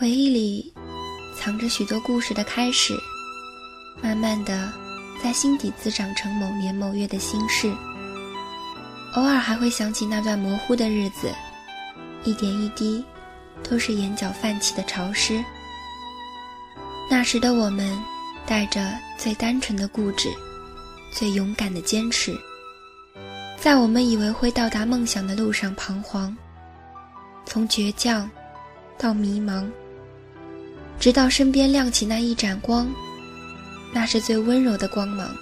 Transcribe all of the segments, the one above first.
回忆里藏着许多故事的开始，慢慢的在心底滋长成某年某月的心事。偶尔还会想起那段模糊的日子，一点一滴，都是眼角泛起的潮湿。那时的我们，带着最单纯的固执，最勇敢的坚持，在我们以为会到达梦想的路上彷徨，从倔强到迷茫，直到身边亮起那一盏光，那是最温柔的光芒，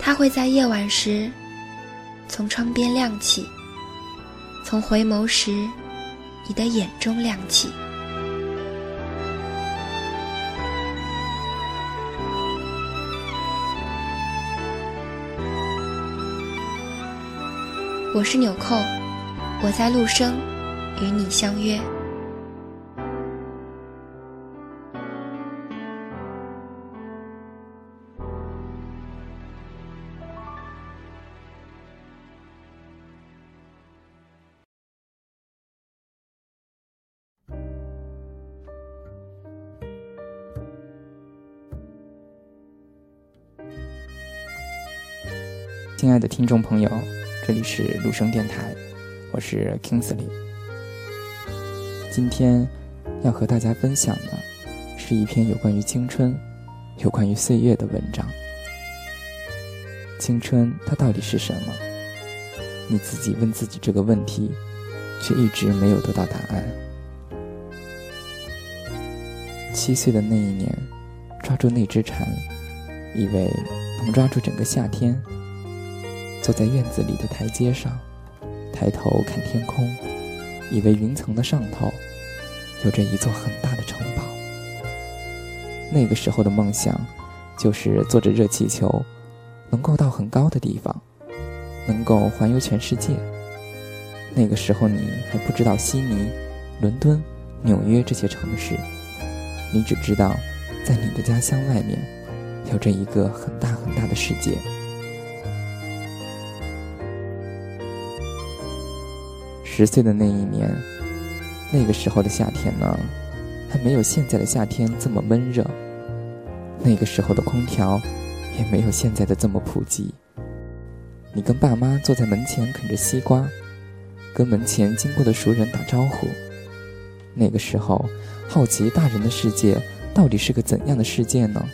它会在夜晚时。从窗边亮起，从回眸时，你的眼中亮起。我是纽扣，我在陆生，与你相约。亲爱的听众朋友，这里是陆生电台，我是 Kingsley。今天要和大家分享的是一篇有关于青春、有关于岁月的文章。青春它到底是什么？你自己问自己这个问题，却一直没有得到答案。七岁的那一年，抓住那只蝉，以为能抓住整个夏天。坐在院子里的台阶上，抬头看天空，以为云层的上头有着一座很大的城堡。那个时候的梦想，就是坐着热气球，能够到很高的地方，能够环游全世界。那个时候你还不知道悉尼、伦敦、纽约这些城市，你只知道，在你的家乡外面，有着一个很大很大的世界。十岁的那一年，那个时候的夏天呢，还没有现在的夏天这么闷热。那个时候的空调，也没有现在的这么普及。你跟爸妈坐在门前啃着西瓜，跟门前经过的熟人打招呼。那个时候，好奇大人的世界到底是个怎样的世界呢？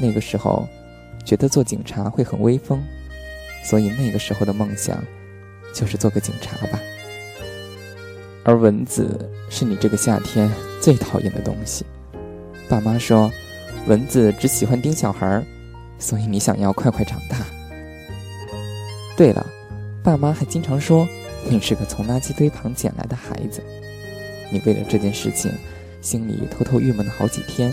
那个时候，觉得做警察会很威风，所以那个时候的梦想。就是做个警察吧。而蚊子是你这个夏天最讨厌的东西。爸妈说，蚊子只喜欢叮小孩儿，所以你想要快快长大。对了，爸妈还经常说你是个从垃圾堆旁捡来的孩子。你为了这件事情，心里偷偷郁闷了好几天。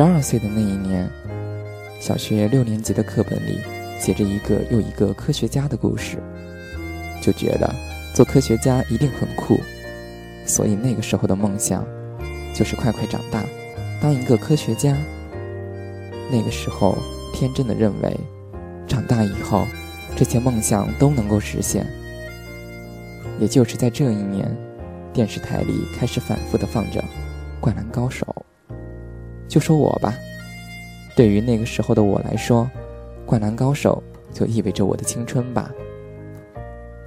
十二岁的那一年，小学六年级的课本里写着一个又一个科学家的故事，就觉得做科学家一定很酷，所以那个时候的梦想就是快快长大，当一个科学家。那个时候天真的认为，长大以后这些梦想都能够实现。也就是在这一年，电视台里开始反复的放着《灌篮高手》。就说我吧，对于那个时候的我来说，《灌篮高手》就意味着我的青春吧。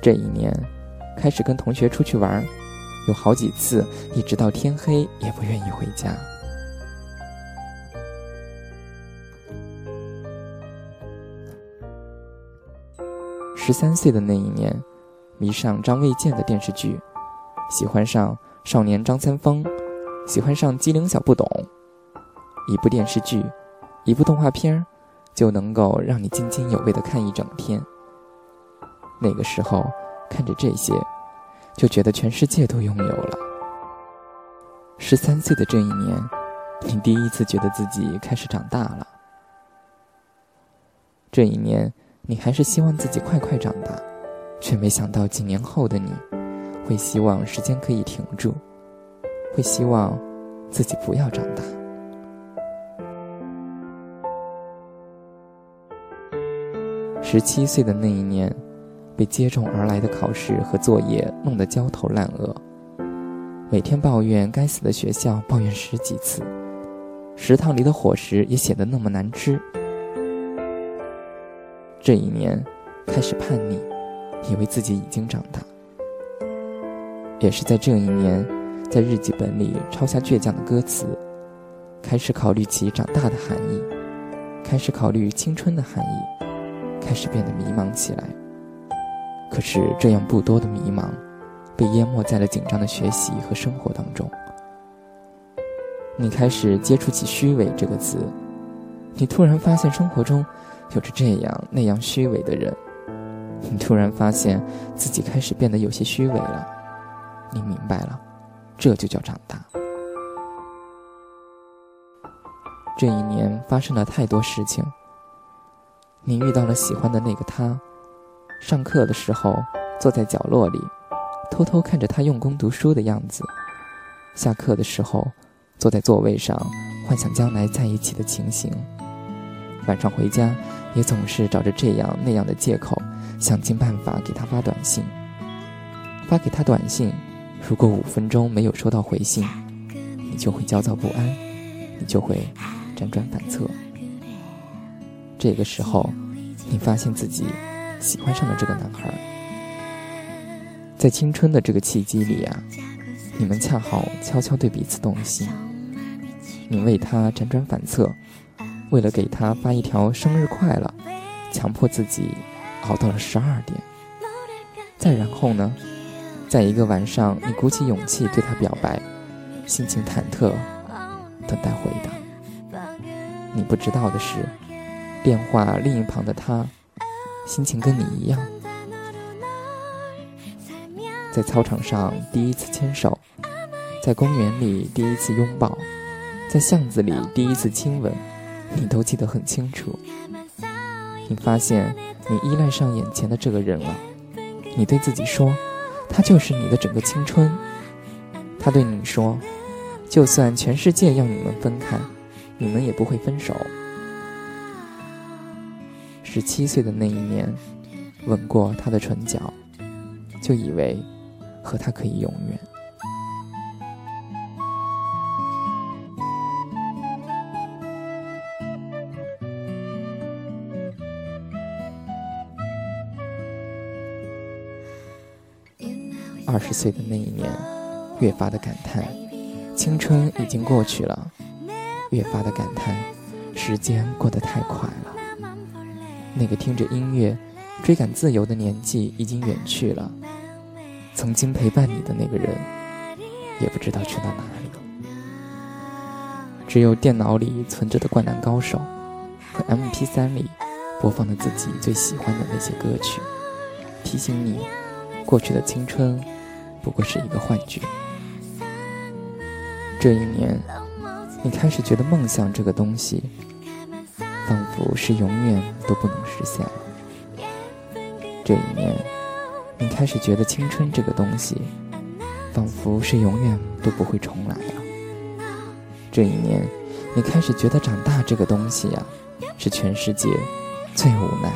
这一年，开始跟同学出去玩，有好几次一直到天黑也不愿意回家。十三岁的那一年，迷上张卫健的电视剧，喜欢上少年张三丰，喜欢上机灵小不懂。一部电视剧，一部动画片，就能够让你津津有味的看一整天。那个时候，看着这些，就觉得全世界都拥有了。十三岁的这一年，你第一次觉得自己开始长大了。这一年，你还是希望自己快快长大，却没想到几年后的你，会希望时间可以停住，会希望自己不要长大。十七岁的那一年，被接踵而来的考试和作业弄得焦头烂额，每天抱怨该死的学校，抱怨十几次，食堂里的伙食也显得那么难吃。这一年，开始叛逆，以为自己已经长大。也是在这一年，在日记本里抄下倔强的歌词，开始考虑起长大的含义，开始考虑青春的含义。开始变得迷茫起来。可是这样不多的迷茫，被淹没在了紧张的学习和生活当中。你开始接触起“虚伪”这个词，你突然发现生活中有着这样那样虚伪的人，你突然发现自己开始变得有些虚伪了。你明白了，这就叫长大。这一年发生了太多事情。你遇到了喜欢的那个他，上课的时候坐在角落里，偷偷看着他用功读书的样子；下课的时候坐在座位上，幻想将来在一起的情形。晚上回家也总是找着这样那样的借口，想尽办法给他发短信。发给他短信，如果五分钟没有收到回信，你就会焦躁不安，你就会辗转反侧。这个时候，你发现自己喜欢上了这个男孩。在青春的这个契机里啊，你们恰好悄悄对彼此动心。你为他辗转反侧，为了给他发一条生日快乐，强迫自己熬到了十二点。再然后呢，在一个晚上，你鼓起勇气对他表白，心情忐忑，等待回答。你不知道的是。电话另一旁的他，心情跟你一样，在操场上第一次牵手，在公园里第一次拥抱，在巷子里第一次亲吻，你都记得很清楚。你发现你依赖上眼前的这个人了，你对自己说，他就是你的整个青春。他对你说，就算全世界要你们分开，你们也不会分手。十七岁的那一年，吻过他的唇角，就以为和他可以永远。二十岁的那一年，越发的感叹，青春已经过去了；越发的感叹，时间过得太快了。那个听着音乐、追赶自由的年纪已经远去了，曾经陪伴你的那个人，也不知道去到哪里。只有电脑里存着的《灌篮高手》和 MP3 里播放的自己最喜欢的那些歌曲，提醒你，过去的青春不过是一个幻觉。这一年，你开始觉得梦想这个东西。仿佛是永远都不能实现了。这一年，你开始觉得青春这个东西，仿佛是永远都不会重来了。这一年，你开始觉得长大这个东西呀，是全世界最无奈、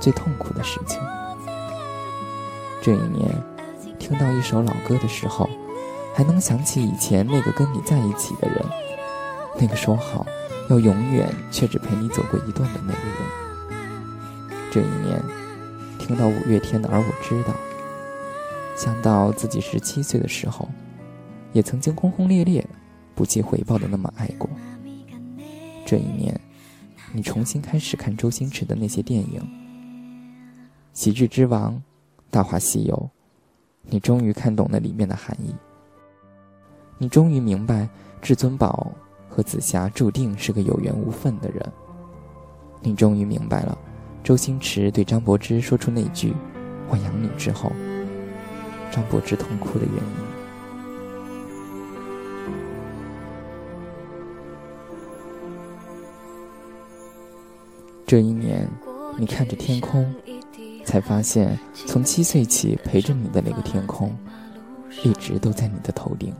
最痛苦的事情。这一年，听到一首老歌的时候，还能想起以前那个跟你在一起的人，那个说好。要永远却只陪你走过一段的那个人。这一年，听到五月天的《而我知道》，想到自己十七岁的时候，也曾经轰轰烈烈、不计回报的那么爱过。这一年，你重新开始看周星驰的那些电影，《喜剧之王》《大话西游》，你终于看懂了里面的含义。你终于明白至尊宝。和紫霞注定是个有缘无分的人。你终于明白了，周星驰对张柏芝说出那句“我养你”之后，张柏芝痛哭的原因。这一年，你看着天空，才发现，从七岁起陪着你的那个天空，一直都在你的头顶。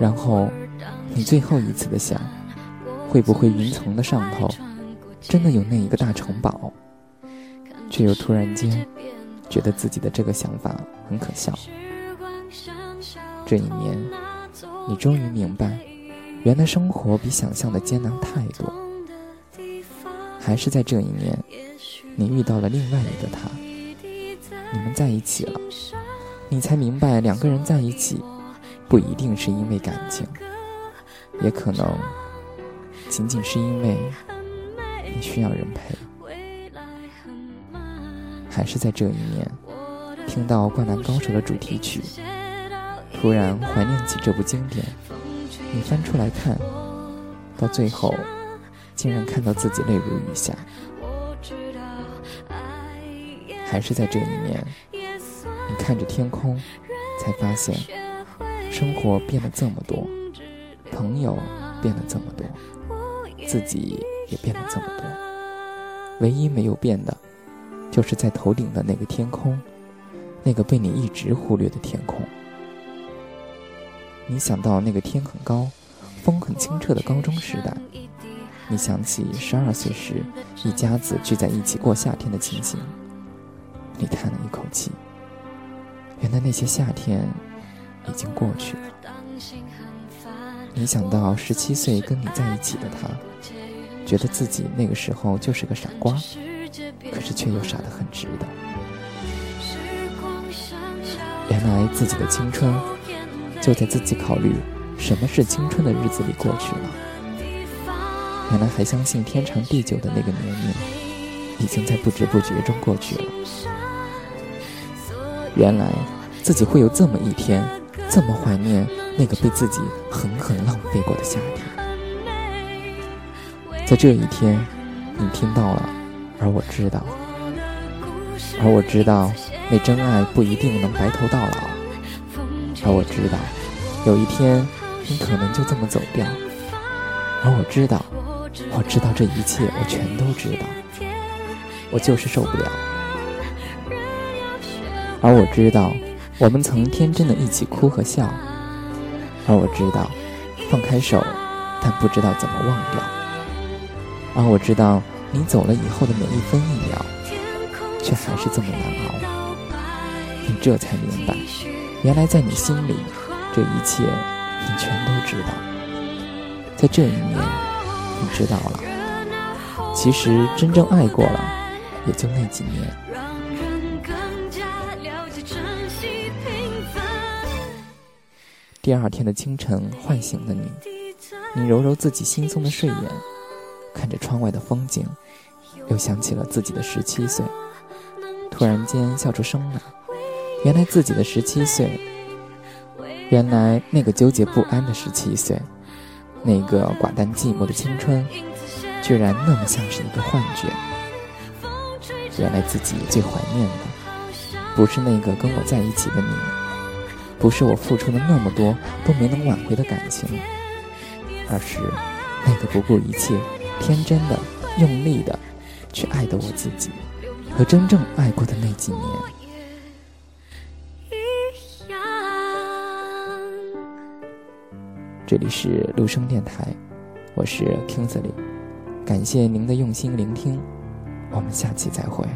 然后，你最后一次的想，会不会云层的上头真的有那一个大城堡？却又突然间觉得自己的这个想法很可笑。这一年，你终于明白，原来生活比想象的艰难太多。还是在这一年，你遇到了另外一个他，你们在一起了，你才明白，两个人在一起，不一定是因为感情，也可能仅仅是因为你需要人陪。还是在这一年，听到《灌篮高手》的主题曲，突然怀念起这部经典。你翻出来看，到最后，竟然看到自己泪如雨下。还是在这一年，你看着天空，才发现，生活变得这么多，朋友变得这么多，自己也变得这么多，唯一没有变的。就是在头顶的那个天空，那个被你一直忽略的天空。你想到那个天很高、风很清澈的高中时代，你想起十二岁时一家子聚在一起过夏天的情形，你叹了一口气。原来那些夏天已经过去了。没想到十七岁跟你在一起的他，觉得自己那个时候就是个傻瓜。可是却又傻得很值得。原来自己的青春就在自己考虑什么是青春的日子里过去了。原来还相信天长地久的那个年龄，已经在不知不觉中过去了。原来自己会有这么一天，这么怀念那个被自己狠狠浪费过的夏天。在这一天，你听到了。而我知道，而我知道，那真爱不一定能白头到老。而我知道，有一天你可能就这么走掉。而我知道，我知道这一切，我全都知道。我就是受不了。而我知道，我们曾天真的一起哭和笑。而我知道，放开手，但不知道怎么忘掉。而我知道。你走了以后的每一分一秒，却还是这么难熬。你这才明白，原来在你心里，这一切你全都知道。在这一年，你知道了，其实真正爱过了，也就那几年。第二天的清晨，唤醒了你，你揉揉自己惺忪的睡眼，看着窗外的风景。又想起了自己的十七岁，突然间笑出声来。原来自己的十七岁，原来那个纠结不安的十七岁，那个寡淡寂寞的青春，居然那么像是一个幻觉。原来自己最怀念的，不是那个跟我在一起的你，不是我付出了那么多都没能挽回的感情，而是那个不顾一切、天真的、用力的。去爱的我自己，和真正爱过的那几年。这里是陆生电台，我是 Kingsley，感谢您的用心聆听，我们下期再会。